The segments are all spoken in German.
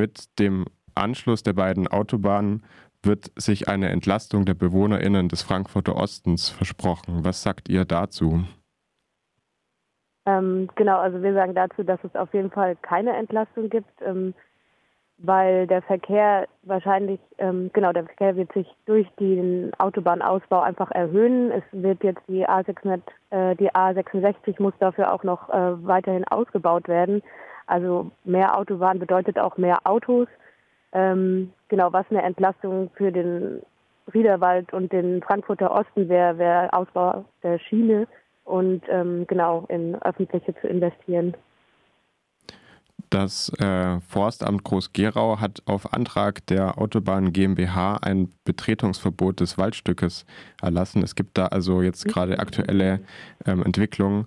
Mit dem Anschluss der beiden Autobahnen wird sich eine Entlastung der BewohnerInnen des Frankfurter Ostens versprochen. Was sagt ihr dazu? Ähm, genau, also wir sagen dazu, dass es auf jeden Fall keine Entlastung gibt, ähm, weil der Verkehr wahrscheinlich, ähm, genau, der Verkehr wird sich durch den Autobahnausbau einfach erhöhen. Es wird jetzt die A600, äh, die A66 muss dafür auch noch äh, weiterhin ausgebaut werden. Also mehr Autobahn bedeutet auch mehr Autos. Ähm, genau, was eine Entlastung für den Riederwald und den Frankfurter Osten wäre, wäre Ausbau der Schiene und ähm, genau in öffentliche zu investieren. Das äh, Forstamt Groß-Gerau hat auf Antrag der Autobahn GmbH ein Betretungsverbot des Waldstückes erlassen. Es gibt da also jetzt mhm. gerade aktuelle ähm, Entwicklungen.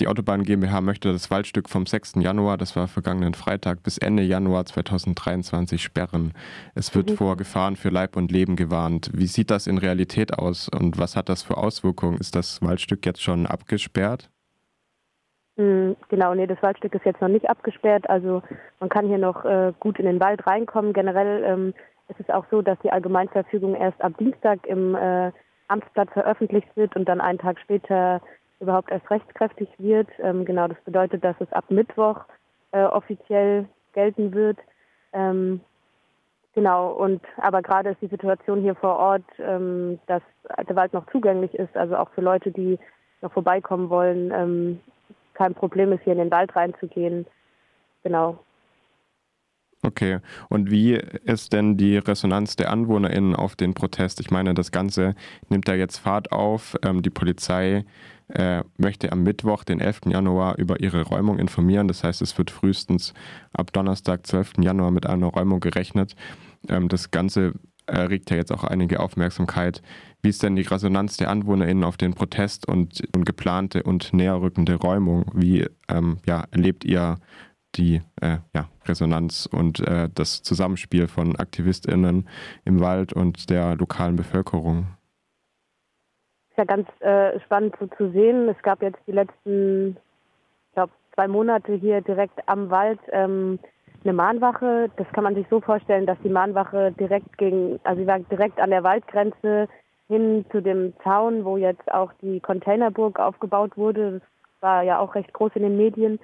Die Autobahn GmbH möchte das Waldstück vom 6. Januar, das war vergangenen Freitag, bis Ende Januar 2023 sperren. Es wird mhm. vor Gefahren für Leib und Leben gewarnt. Wie sieht das in Realität aus und was hat das für Auswirkungen? Ist das Waldstück jetzt schon abgesperrt? Hm, genau, nee, das Waldstück ist jetzt noch nicht abgesperrt. Also man kann hier noch äh, gut in den Wald reinkommen. Generell ähm, ist es auch so, dass die Allgemeinverfügung erst am Dienstag im äh, Amtsblatt veröffentlicht wird und dann einen Tag später überhaupt erst rechtskräftig wird. Ähm, genau, das bedeutet, dass es ab Mittwoch äh, offiziell gelten wird. Ähm, genau, und aber gerade ist die Situation hier vor Ort, ähm, dass der Wald noch zugänglich ist, also auch für Leute, die noch vorbeikommen wollen, ähm, kein Problem ist, hier in den Wald reinzugehen. Genau. Okay, und wie ist denn die Resonanz der AnwohnerInnen auf den Protest? Ich meine, das Ganze nimmt da jetzt Fahrt auf. Ähm, die Polizei äh, möchte am Mittwoch, den 11. Januar, über ihre Räumung informieren. Das heißt, es wird frühestens ab Donnerstag, 12. Januar mit einer Räumung gerechnet. Ähm, das Ganze erregt ja jetzt auch einige Aufmerksamkeit. Wie ist denn die Resonanz der AnwohnerInnen auf den Protest und, und geplante und näherrückende Räumung? Wie ähm, ja, erlebt ihr die äh, ja, Resonanz und äh, das Zusammenspiel von AktivistInnen im Wald und der lokalen Bevölkerung? ist ja ganz äh, spannend so zu sehen. Es gab jetzt die letzten, ich glaube, zwei Monate hier direkt am Wald ähm, eine Mahnwache. Das kann man sich so vorstellen, dass die Mahnwache direkt gegen, also sie war direkt an der Waldgrenze hin zu dem Zaun, wo jetzt auch die Containerburg aufgebaut wurde. Das war ja auch recht groß in den Medien.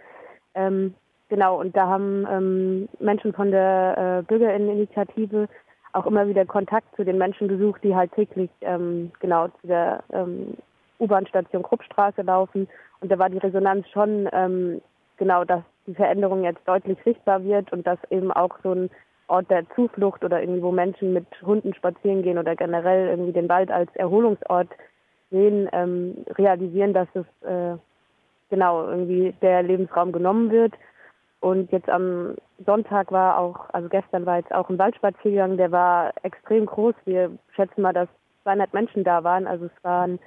Ähm, genau, und da haben ähm, Menschen von der äh, Bürgerinneninitiative auch immer wieder Kontakt zu den Menschen gesucht, die halt täglich ähm, genau zu der ähm, U-Bahn-Station Kruppstraße laufen. Und da war die Resonanz schon ähm, genau, dass die Veränderung jetzt deutlich sichtbar wird und dass eben auch so ein Ort der Zuflucht oder irgendwie, wo Menschen mit Hunden spazieren gehen oder generell irgendwie den Wald als Erholungsort sehen, ähm, realisieren, dass es äh, genau irgendwie der Lebensraum genommen wird und jetzt am Sonntag war auch, also gestern war jetzt auch ein Waldspaziergang, der war extrem groß. Wir schätzen mal, dass 200 Menschen da waren. Also es waren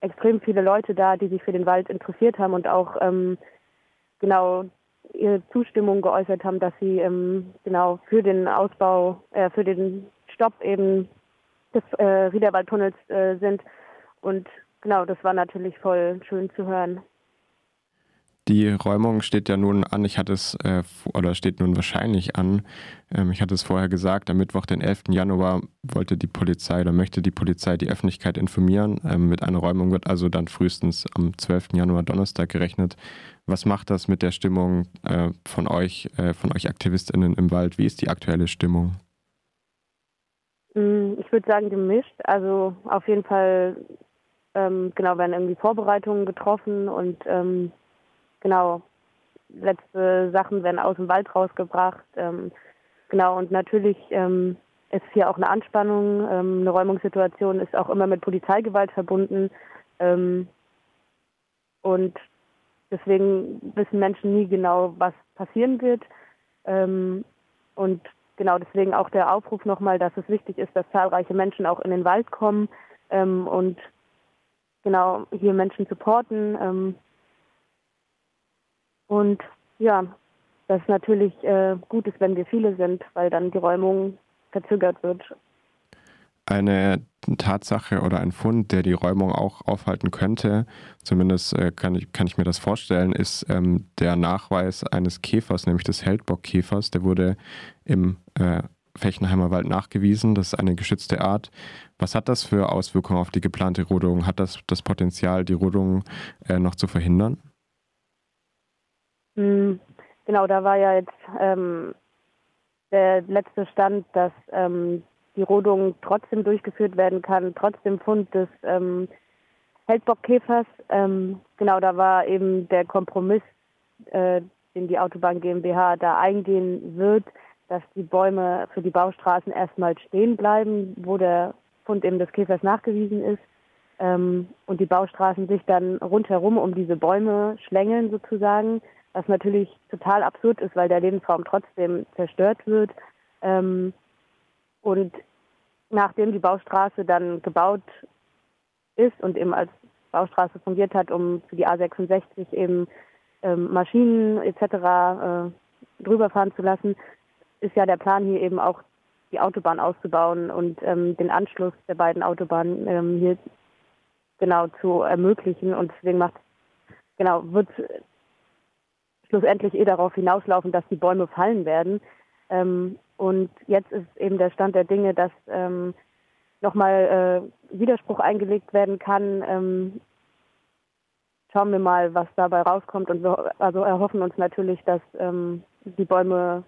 extrem viele Leute da, die sich für den Wald interessiert haben und auch ähm, genau ihre Zustimmung geäußert haben, dass sie ähm, genau für den Ausbau, äh, für den Stopp eben des äh, Riederwaldtunnels äh, sind. Und genau, das war natürlich voll schön zu hören. Die Räumung steht ja nun an. Ich hatte es, äh, oder steht nun wahrscheinlich an. Ähm, ich hatte es vorher gesagt, am Mittwoch, den 11. Januar, wollte die Polizei oder möchte die Polizei die Öffentlichkeit informieren. Ähm, mit einer Räumung wird also dann frühestens am 12. Januar, Donnerstag gerechnet. Was macht das mit der Stimmung äh, von euch, äh, von euch AktivistInnen im Wald? Wie ist die aktuelle Stimmung? Mm, ich würde sagen gemischt. Also auf jeden Fall, ähm, genau, werden irgendwie Vorbereitungen getroffen und ähm, genau, letzte Sachen werden aus dem Wald rausgebracht. Ähm, genau, und natürlich ähm, ist hier auch eine Anspannung. Ähm, eine Räumungssituation ist auch immer mit Polizeigewalt verbunden. Ähm, und deswegen wissen Menschen nie genau, was passieren wird. Ähm, und genau deswegen auch der Aufruf nochmal, dass es wichtig ist, dass zahlreiche Menschen auch in den Wald kommen ähm, und genau hier Menschen supporten. Und ja, das natürlich äh, gut ist, wenn wir viele sind, weil dann die Räumung verzögert wird. eine Tatsache oder ein Fund, der die Räumung auch aufhalten könnte, zumindest äh, kann, ich, kann ich mir das vorstellen, ist ähm, der Nachweis eines Käfers, nämlich des Heldbockkäfers. Der wurde im äh, Fechenheimer Wald nachgewiesen. Das ist eine geschützte Art. Was hat das für Auswirkungen auf die geplante Rodung? Hat das das Potenzial, die Rodung äh, noch zu verhindern? Hm, genau, da war ja jetzt ähm, der letzte Stand, dass ähm, die Rodung trotzdem durchgeführt werden kann, trotzdem Fund des ähm, Heldbockkäfers. Ähm, genau, da war eben der Kompromiss, äh, den die Autobahn GmbH da eingehen wird, dass die Bäume für die Baustraßen erstmal stehen bleiben, wo der Fund eben des Käfers nachgewiesen ist. Ähm, und die Baustraßen sich dann rundherum um diese Bäume schlängeln sozusagen, was natürlich total absurd ist, weil der Lebensraum trotzdem zerstört wird. Ähm, und nachdem die Baustraße dann gebaut ist und eben als Baustraße fungiert hat, um für die A66 eben ähm, Maschinen etc. Äh, drüber fahren zu lassen, ist ja der Plan hier eben auch die Autobahn auszubauen und ähm, den Anschluss der beiden Autobahnen ähm, hier genau zu ermöglichen. Und deswegen macht genau wird schlussendlich eh darauf hinauslaufen, dass die Bäume fallen werden. Ähm, und jetzt ist eben der Stand der Dinge, dass ähm, nochmal äh, Widerspruch eingelegt werden kann. Ähm, schauen wir mal, was dabei rauskommt. Und wir also erhoffen uns natürlich, dass ähm, die Bäume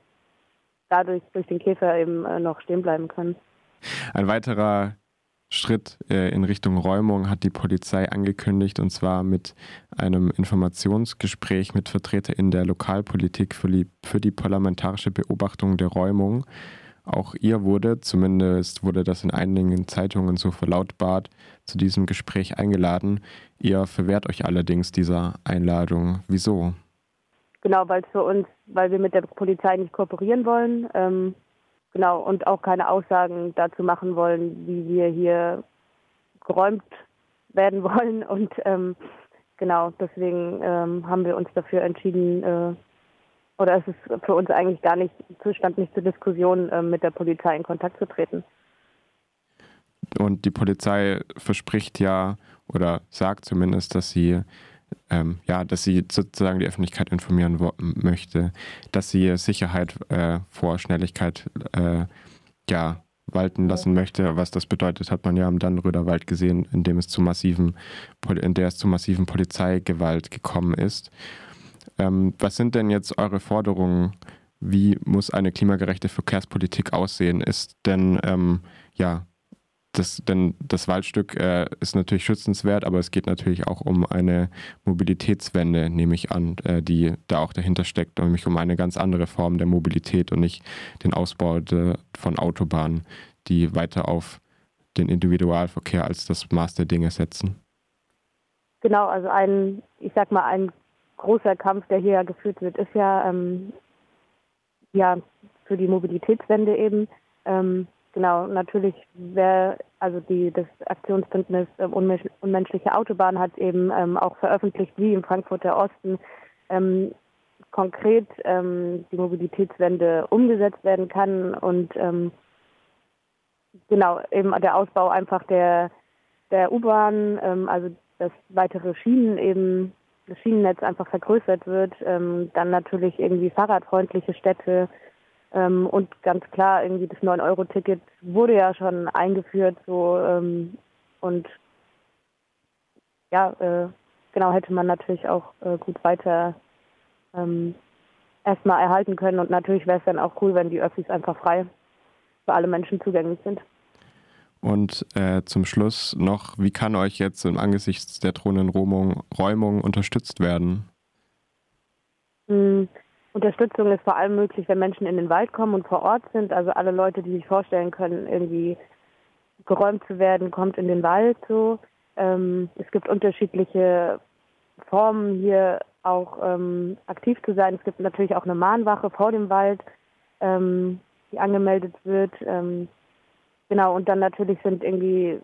dadurch durch den Käfer eben äh, noch stehen bleiben können. Ein weiterer Schritt äh, in Richtung Räumung hat die Polizei angekündigt, und zwar mit einem Informationsgespräch mit VertreterInnen der Lokalpolitik für die, für die parlamentarische Beobachtung der Räumung. Auch ihr wurde, zumindest wurde das in einigen Zeitungen so verlautbart, zu diesem Gespräch eingeladen. Ihr verwehrt euch allerdings dieser Einladung. Wieso? Genau, weil es für uns, weil wir mit der Polizei nicht kooperieren wollen. Ähm Genau, und auch keine Aussagen dazu machen wollen, wie wir hier geräumt werden wollen. Und ähm, genau, deswegen ähm, haben wir uns dafür entschieden, äh, oder es ist für uns eigentlich gar nicht Zustand nicht zur Diskussion, äh, mit der Polizei in Kontakt zu treten. Und die Polizei verspricht ja oder sagt zumindest, dass sie ähm, ja, dass sie sozusagen die Öffentlichkeit informieren möchte, dass sie Sicherheit äh, vor Schnelligkeit äh, ja, walten lassen möchte. Was das bedeutet, hat man ja am Dannröder Wald gesehen, in dem es zu massiven, in der es zu massiven Polizeigewalt gekommen ist. Ähm, was sind denn jetzt eure Forderungen? Wie muss eine klimagerechte Verkehrspolitik aussehen? Ist denn ähm, ja das, denn das Waldstück äh, ist natürlich schützenswert, aber es geht natürlich auch um eine Mobilitätswende, nehme ich an, äh, die da auch dahinter steckt, nämlich um eine ganz andere Form der Mobilität und nicht den Ausbau de, von Autobahnen, die weiter auf den Individualverkehr als das Maß der Dinge setzen. Genau, also ein, ich sag mal, ein großer Kampf, der hier geführt wird, ist ja, ähm, ja für die Mobilitätswende eben. Ähm, Genau, natürlich wäre also die das Aktionsbündnis ähm, Unmenschliche Autobahn hat eben ähm, auch veröffentlicht, wie im Frankfurter Osten ähm, konkret ähm, die Mobilitätswende umgesetzt werden kann und ähm, genau eben der Ausbau einfach der der U-Bahn, ähm, also dass weitere Schienen eben das Schienennetz einfach vergrößert wird, dann natürlich irgendwie fahrradfreundliche Städte ähm, und ganz klar, irgendwie das 9-Euro-Ticket wurde ja schon eingeführt, so ähm, und ja, äh, genau hätte man natürlich auch äh, gut weiter ähm, erstmal erhalten können und natürlich wäre es dann auch cool, wenn die Öffis einfach frei für alle Menschen zugänglich sind. Und äh, zum Schluss noch, wie kann euch jetzt im Angesichts der drohenden Räumung unterstützt werden? Hm. Unterstützung ist vor allem möglich, wenn Menschen in den Wald kommen und vor Ort sind. Also alle Leute, die sich vorstellen können, irgendwie geräumt zu werden, kommt in den Wald so. Ähm, es gibt unterschiedliche Formen hier auch ähm, aktiv zu sein. Es gibt natürlich auch eine Mahnwache vor dem Wald, ähm, die angemeldet wird. Ähm, genau, und dann natürlich sind irgendwie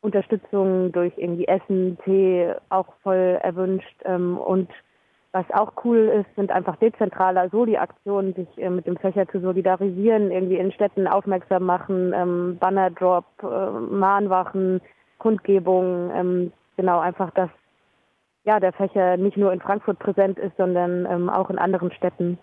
Unterstützung durch irgendwie Essen, Tee auch voll erwünscht ähm, und Was auch cool ist, sind einfach dezentrale Soli-Aktionen, sich äh, mit dem Fächer zu solidarisieren, irgendwie in Städten aufmerksam machen, ähm, Bannerdrop, äh, Mahnwachen, Kundgebungen, ähm, genau einfach, dass ja, der Fächer nicht nur in Frankfurt präsent ist, sondern ähm, auch in anderen Städten.